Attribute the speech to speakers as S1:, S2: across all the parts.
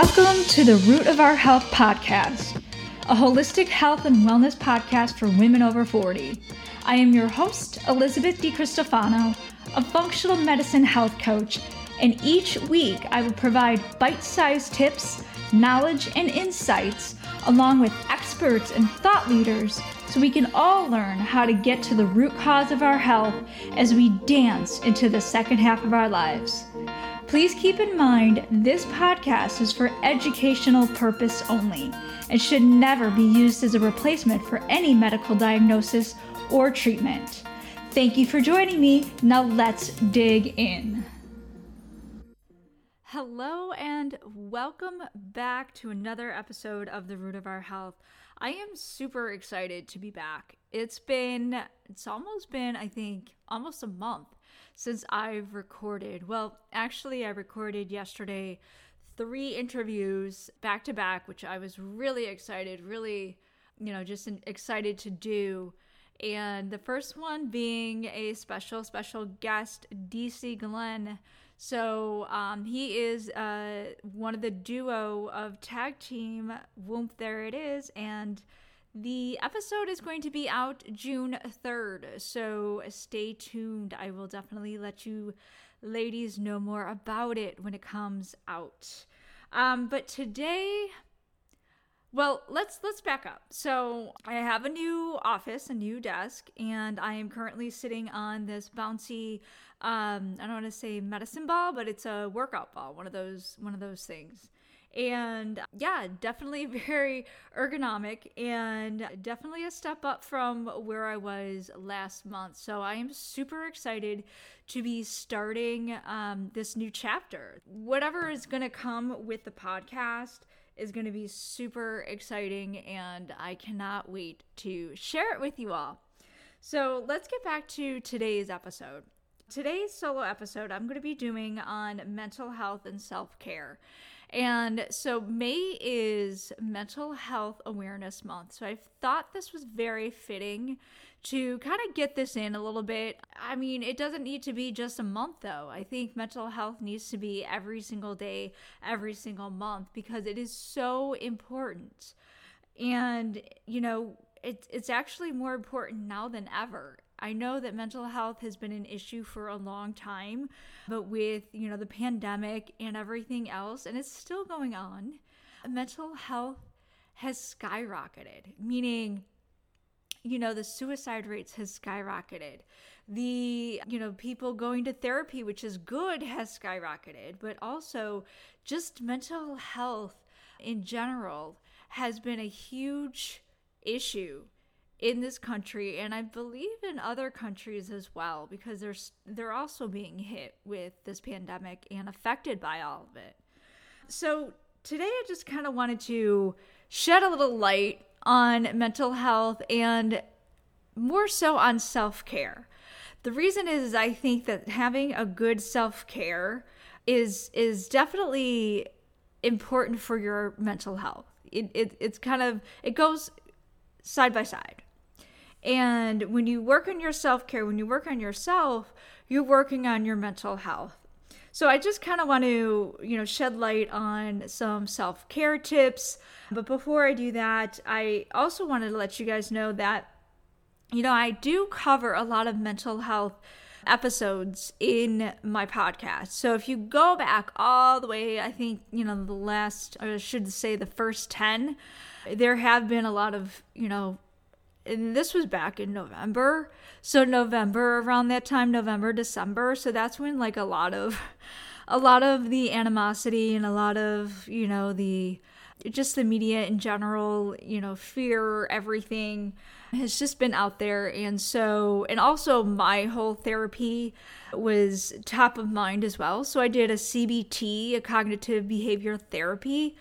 S1: Welcome to the Root of Our Health podcast, a holistic health and wellness podcast for women over 40. I am your host, Elizabeth DiCristofano, a functional medicine health coach, and each week I will provide bite sized tips, knowledge, and insights along with experts and thought leaders so we can all learn how to get to the root cause of our health as we dance into the second half of our lives. Please keep in mind this podcast is for educational purpose only and should never be used as a replacement for any medical diagnosis or treatment. Thank you for joining me. Now let's dig in. Hello, and welcome back to another episode of The Root of Our Health. I am super excited to be back. It's been, it's almost been, I think, almost a month since I've recorded. Well, actually, I recorded yesterday three interviews back to back, which I was really excited, really, you know, just excited to do. And the first one being a special, special guest, DC Glenn so um, he is uh, one of the duo of tag team Whoomp There It Is, and the episode is going to be out June 3rd. So stay tuned. I will definitely let you ladies know more about it when it comes out. Um, but today well, let's let's back up. So, I have a new office, a new desk, and I am currently sitting on this bouncy um I don't want to say medicine ball, but it's a workout ball, one of those one of those things. And yeah, definitely very ergonomic and definitely a step up from where I was last month. So I am super excited to be starting um, this new chapter. Whatever is going to come with the podcast is going to be super exciting, and I cannot wait to share it with you all. So, let's get back to today's episode. Today's solo episode, I'm going to be doing on mental health and self care. And so, May is Mental Health Awareness Month. So, I thought this was very fitting to kind of get this in a little bit. I mean, it doesn't need to be just a month, though. I think mental health needs to be every single day, every single month, because it is so important. And, you know, it's, it's actually more important now than ever. I know that mental health has been an issue for a long time, but with, you know, the pandemic and everything else, and it's still going on, mental health has skyrocketed, meaning you know the suicide rates has skyrocketed. The you know people going to therapy which is good has skyrocketed but also just mental health in general has been a huge issue in this country and I believe in other countries as well because they're they're also being hit with this pandemic and affected by all of it. So today I just kind of wanted to shed a little light on mental health and more so on self-care. The reason is, is I think that having a good self-care is is definitely important for your mental health. It, it it's kind of it goes side by side. And when you work on your self-care, when you work on yourself, you're working on your mental health. So I just kind of want to, you know, shed light on some self-care tips. But before I do that, I also wanted to let you guys know that you know, I do cover a lot of mental health episodes in my podcast. So if you go back all the way, I think, you know, the last, I should say the first 10, there have been a lot of, you know, and this was back in November. So November around that time, November, December. So that's when like a lot of a lot of the animosity and a lot of, you know, the just the media in general, you know, fear, everything has just been out there. And so, and also my whole therapy was top of mind as well. So I did a CBT, a cognitive behavior therapy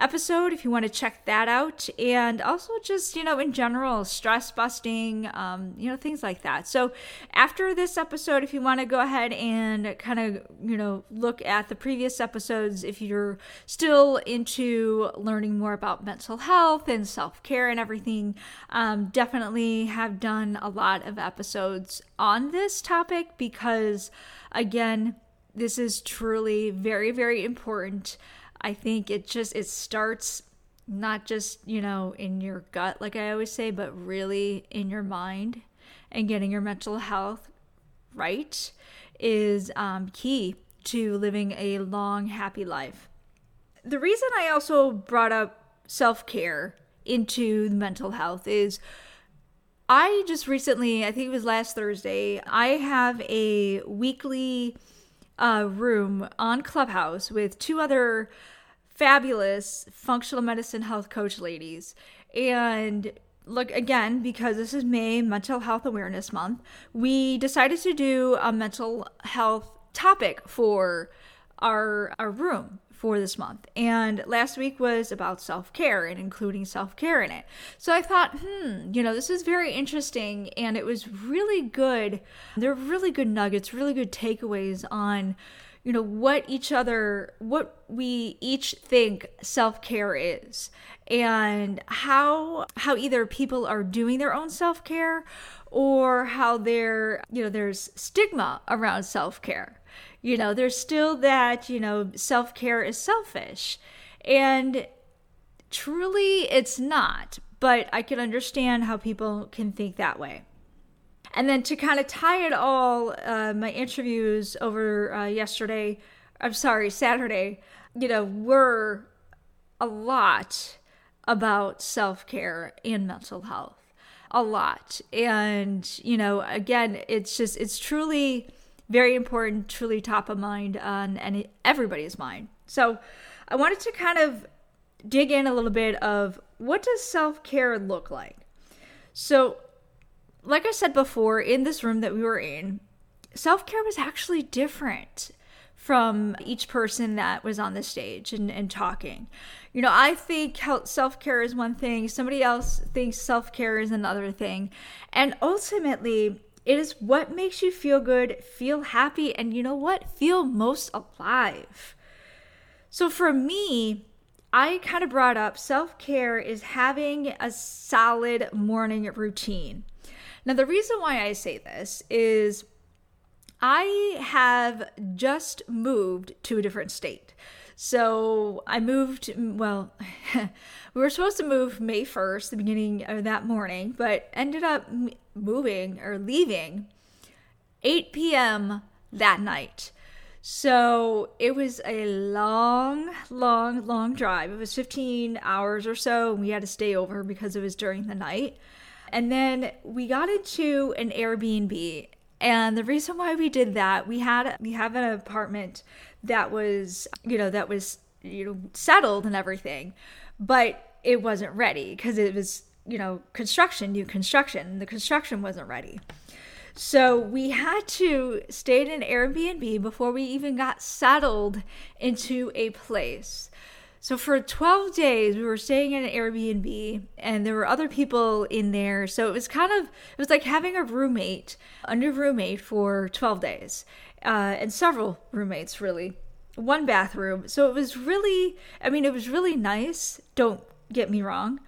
S1: episode if you want to check that out. And also, just, you know, in general, stress busting, um, you know, things like that. So, after this episode, if you want to go ahead and kind of, you know, look at the previous episodes, if you're still into learning more about mental health and self care and everything, um, definitely have done a lot of episodes on this topic because, again, this is truly very, very important I think it just it starts not just, you know, in your gut like I always say, but really in your mind and getting your mental health right is um, key to living a long, happy life. The reason I also brought up self care into mental health is I just recently, I think it was last Thursday, I have a weekly uh, room on Clubhouse with two other fabulous functional medicine health coach ladies. And look again because this is May Mental Health Awareness Month, we decided to do a mental health topic for our our room for this month. And last week was about self-care and including self-care in it. So I thought, hmm, you know, this is very interesting and it was really good. There are really good nuggets, really good takeaways on you know what each other what we each think self-care is and how how either people are doing their own self-care or how there you know there's stigma around self-care you know there's still that you know self-care is selfish. And truly it's not but i can understand how people can think that way. And then to kind of tie it all uh, my interviews over uh, yesterday i'm sorry saturday you know were a lot about self care and mental health. A lot. And, you know, again, it's just, it's truly very important, truly top of mind on any, everybody's mind. So I wanted to kind of dig in a little bit of what does self care look like? So, like I said before, in this room that we were in, self care was actually different from each person that was on the stage and, and talking you know, I think self care is one thing, somebody else thinks self care is another thing. And ultimately, it is what makes you feel good, feel happy, and you know what? Feel most alive. So for me, I kind of brought up self care is having a solid morning routine. Now, the reason why I say this is I have just moved to a different state. So I moved, well, we were supposed to move May 1st, the beginning of that morning, but ended up moving or leaving 8 p.m. that night. So it was a long, long, long drive. It was 15 hours or so. And we had to stay over because it was during the night. And then we got into an Airbnb. And the reason why we did that, we had we have an apartment that was, you know, that was, you know, settled and everything, but it wasn't ready because it was, you know, construction, new construction. The construction wasn't ready. So we had to stay in an Airbnb before we even got settled into a place. So for 12 days, we were staying in an Airbnb and there were other people in there. So it was kind of, it was like having a roommate, a new roommate for 12 days uh, and several roommates really one bathroom so it was really i mean it was really nice don't get me wrong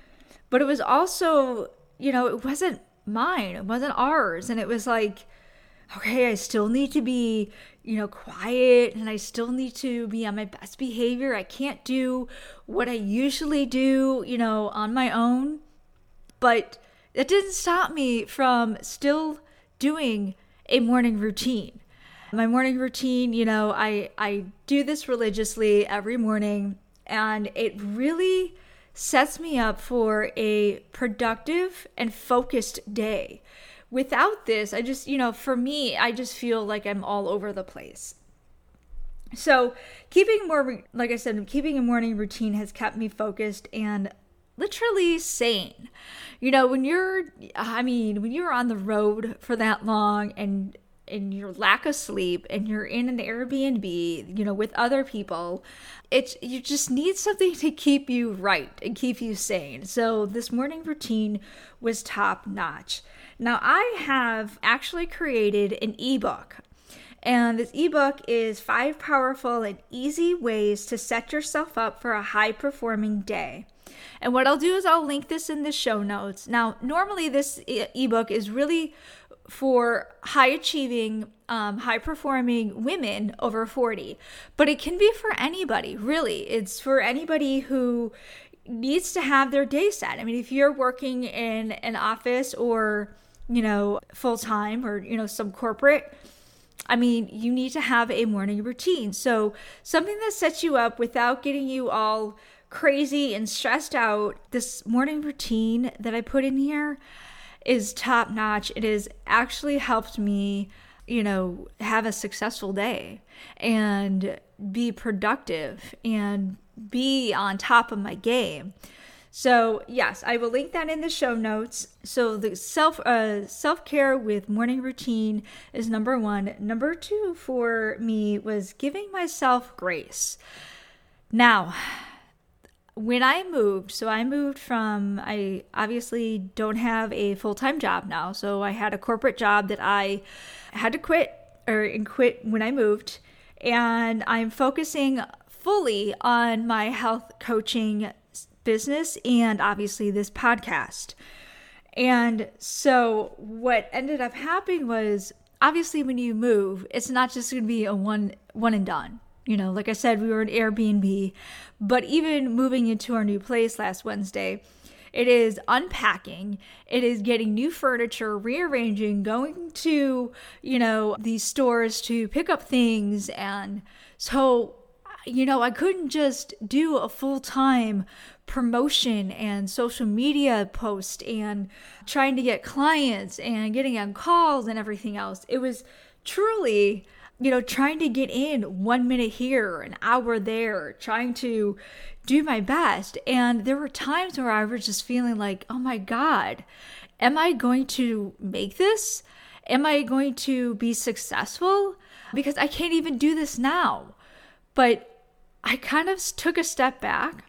S1: but it was also you know it wasn't mine it wasn't ours and it was like okay i still need to be you know quiet and i still need to be on my best behavior. I can't do what i usually do you know on my own. But that didn't stop me from still doing a morning routine. My morning routine, you know, I I do this religiously every morning and it really sets me up for a productive and focused day. Without this, I just, you know, for me, I just feel like I'm all over the place. So, keeping more, like I said, keeping a morning routine has kept me focused and literally sane. You know, when you're, I mean, when you're on the road for that long and and your lack of sleep and you're in an Airbnb, you know, with other people, it's you just need something to keep you right and keep you sane. So this morning routine was top notch. Now I have actually created an ebook. And this ebook is five powerful and easy ways to set yourself up for a high performing day. And what I'll do is I'll link this in the show notes. Now, normally this e- ebook is really for high achieving, um, high performing women over 40, but it can be for anybody, really. It's for anybody who needs to have their day set. I mean, if you're working in an office or, you know, full time or, you know, some corporate, I mean, you need to have a morning routine. So, something that sets you up without getting you all crazy and stressed out. This morning routine that I put in here is top notch. It has actually helped me, you know, have a successful day and be productive and be on top of my game. So yes, I will link that in the show notes. So the self uh, self care with morning routine is number one. Number two for me was giving myself grace. Now, when I moved, so I moved from, I obviously don't have a full time job now. So I had a corporate job that I had to quit or quit when I moved. And I'm focusing fully on my health coaching business and obviously this podcast. And so what ended up happening was obviously when you move, it's not just going to be a one one and done. You know, like I said, we were an Airbnb, but even moving into our new place last Wednesday, it is unpacking, it is getting new furniture, rearranging, going to, you know, these stores to pick up things. And so you know, I couldn't just do a full time promotion and social media post and trying to get clients and getting on calls and everything else. It was truly, you know, trying to get in one minute here, an hour there, trying to do my best. And there were times where I was just feeling like, oh my God, am I going to make this? Am I going to be successful? Because I can't even do this now. But I kind of took a step back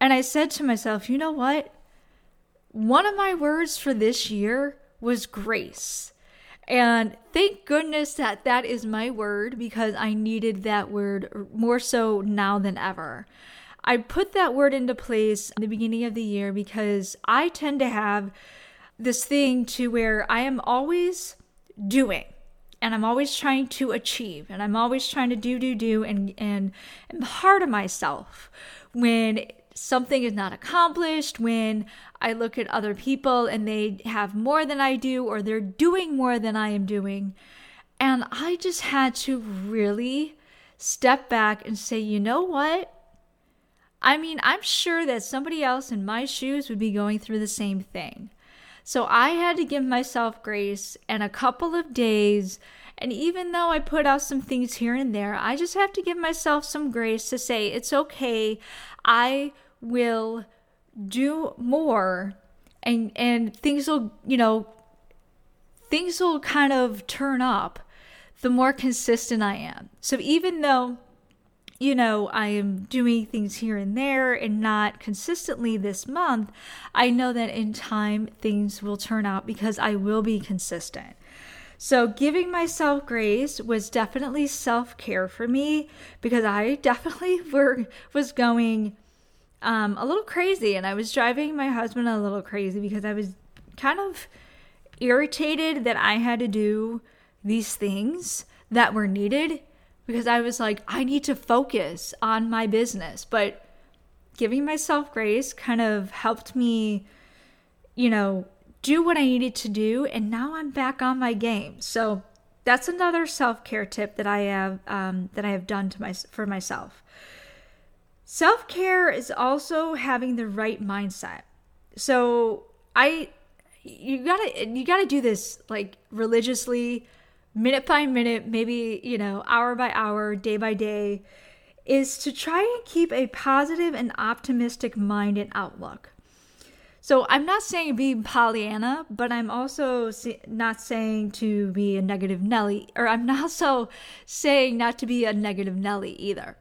S1: and I said to myself, you know what? One of my words for this year was grace. And thank goodness that that is my word because I needed that word more so now than ever. I put that word into place in the beginning of the year because I tend to have this thing to where I am always doing and I'm always trying to achieve and I'm always trying to do do do and and am hard on myself when something is not accomplished, when I look at other people and they have more than I do or they're doing more than I am doing. And I just had to really step back and say, you know what? I mean, I'm sure that somebody else in my shoes would be going through the same thing. So I had to give myself grace and a couple of days. And even though I put out some things here and there, I just have to give myself some grace to say, it's okay. I will do more and and things will you know things will kind of turn up the more consistent I am. So even though you know, I am doing things here and there and not consistently this month, I know that in time things will turn out because I will be consistent. So, giving myself grace was definitely self care for me because I definitely were, was going um, a little crazy, and I was driving my husband a little crazy because I was kind of irritated that I had to do these things that were needed because I was like, I need to focus on my business. But giving myself grace kind of helped me, you know, do what I needed to do. And now I'm back on my game. So that's another self care tip that I have um, that I have done to my for myself. Self care is also having the right mindset. So I, you gotta you gotta do this like religiously, minute by minute, maybe you know hour by hour, day by day, is to try and keep a positive and optimistic mind and outlook. So I'm not saying be Pollyanna, but I'm also not saying to be a negative Nelly, or I'm also saying not to be a negative Nelly either.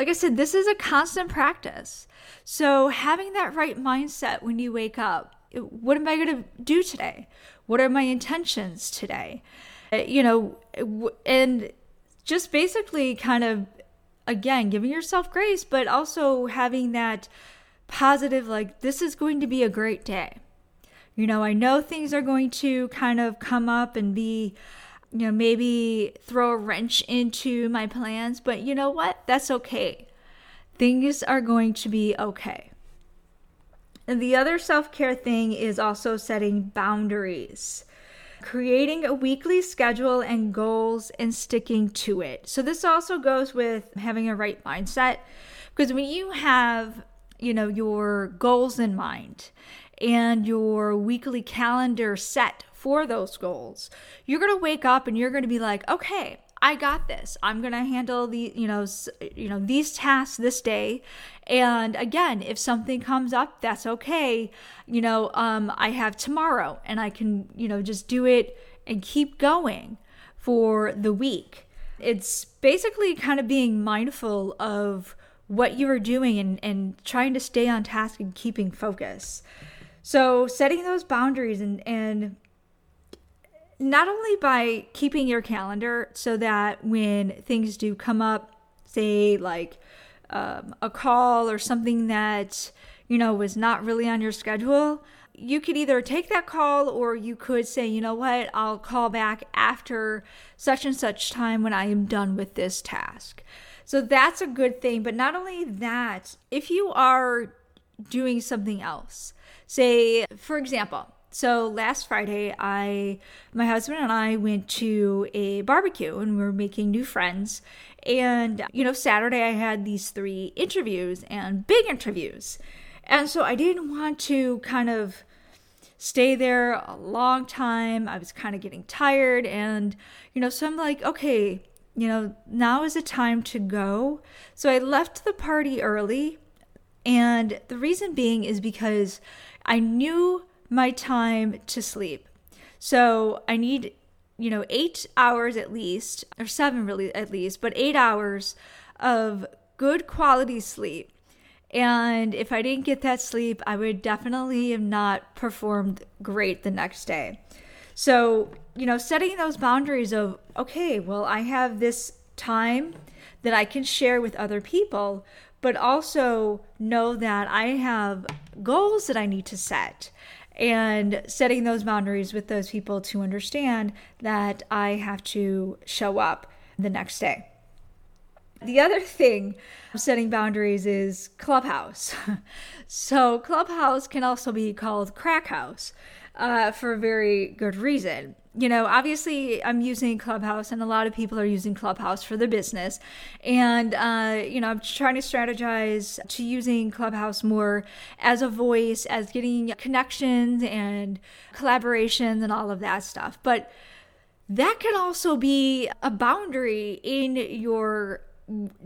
S1: Like I said, this is a constant practice. So, having that right mindset when you wake up what am I going to do today? What are my intentions today? Uh, you know, and just basically kind of, again, giving yourself grace, but also having that positive, like, this is going to be a great day. You know, I know things are going to kind of come up and be, you know, maybe throw a wrench into my plans, but you know what? That's okay. Things are going to be okay. And the other self care thing is also setting boundaries creating a weekly schedule and goals and sticking to it. So this also goes with having a right mindset because when you have, you know, your goals in mind and your weekly calendar set for those goals, you're going to wake up and you're going to be like, okay, I got this. I'm going to handle the, you know, you know, these tasks this day. And again, if something comes up, that's okay. You know, um, I have tomorrow and I can, you know, just do it and keep going for the week. It's basically kind of being mindful of what you are doing and, and trying to stay on task and keeping focus. So setting those boundaries and, and not only by keeping your calendar so that when things do come up, say like um, a call or something that you know was not really on your schedule, you could either take that call or you could say, you know what, I'll call back after such and such time when I am done with this task. So that's a good thing. But not only that, if you are doing something else, say, for example, so last Friday, I, my husband and I went to a barbecue and we were making new friends. And, you know, Saturday I had these three interviews and big interviews. And so I didn't want to kind of stay there a long time. I was kind of getting tired. And, you know, so I'm like, okay, you know, now is the time to go. So I left the party early. And the reason being is because I knew my time to sleep. So I need, you know, eight hours at least, or seven really at least, but eight hours of good quality sleep. And if I didn't get that sleep, I would definitely have not performed great the next day. So, you know, setting those boundaries of, okay, well, I have this time that I can share with other people, but also know that I have goals that I need to set and setting those boundaries with those people to understand that I have to show up the next day. The other thing setting boundaries is Clubhouse. so, Clubhouse can also be called Crack House uh, for a very good reason you know, obviously I'm using Clubhouse and a lot of people are using Clubhouse for their business. And, uh, you know, I'm trying to strategize to using Clubhouse more as a voice, as getting connections and collaborations and all of that stuff. But that can also be a boundary in your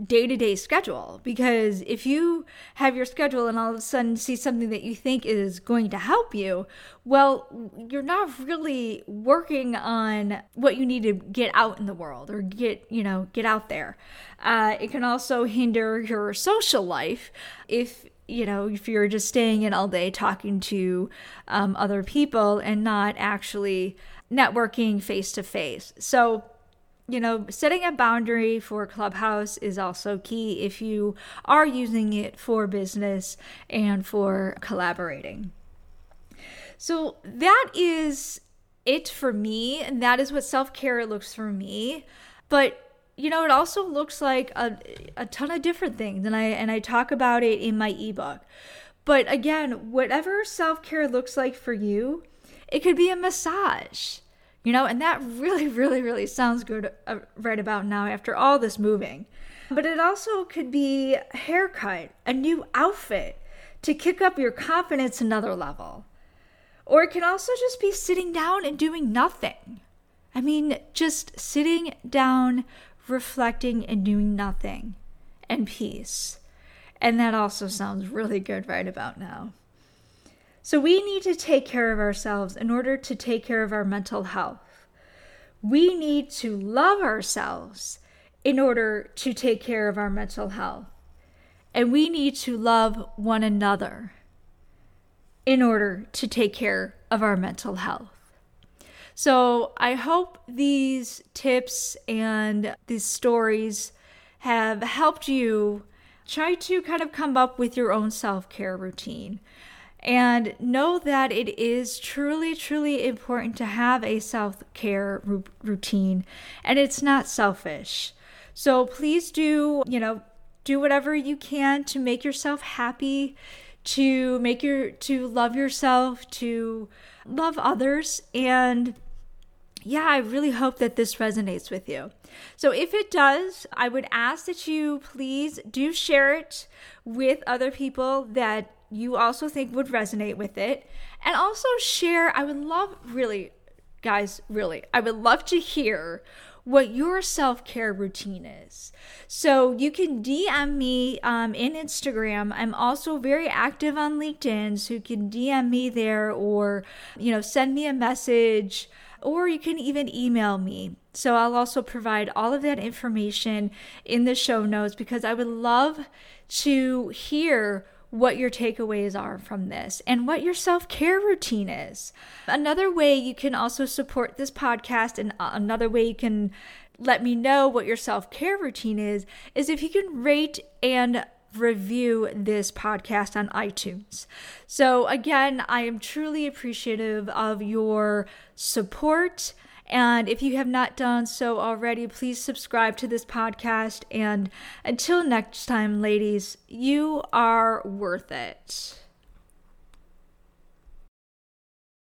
S1: day to day schedule because if you have your schedule and all of a sudden see something that you think is going to help you, well, you're not really working on what you need to get out in the world or get, you know, get out there. Uh, it can also hinder your social life if you know, if you're just staying in all day talking to um, other people and not actually networking face to face. So, you know, setting a boundary for Clubhouse is also key if you are using it for business and for collaborating. So that is it for me, and that is what self care looks for me. But you know, it also looks like a, a ton of different things, and I and I talk about it in my ebook. But again, whatever self care looks like for you, it could be a massage you know, and that really, really, really sounds good uh, right about now after all this moving. But it also could be a haircut, a new outfit to kick up your confidence another level. Or it can also just be sitting down and doing nothing. I mean, just sitting down, reflecting, and doing nothing and peace. And that also sounds really good right about now. So we need to take care of ourselves in order to take care of our mental health. We need to love ourselves in order to take care of our mental health. And we need to love one another in order to take care of our mental health. So I hope these tips and these stories have helped you try to kind of come up with your own self care routine. And know that it is truly, truly important to have a self care r- routine, and it's not selfish. So please do, you know, do whatever you can to make yourself happy, to make your, to love yourself, to love others. And yeah, I really hope that this resonates with you. So if it does, I would ask that you please do share it with other people that you also think would resonate with it. And also share, I would love, really, guys, really, I would love to hear what your self care routine is. So you can DM me um, in Instagram. I'm also very active on LinkedIn, so you can DM me there or, you know, send me a message or you can even email me. So I'll also provide all of that information in the show notes because I would love to hear what your takeaways are from this and what your self care routine is. Another way you can also support this podcast, and uh, another way you can let me know what your self care routine is, is if you can rate and review this podcast on iTunes. So, again, I am truly appreciative of your support. And if you have not done so already, please subscribe to this podcast. And until next time, ladies, you are worth it.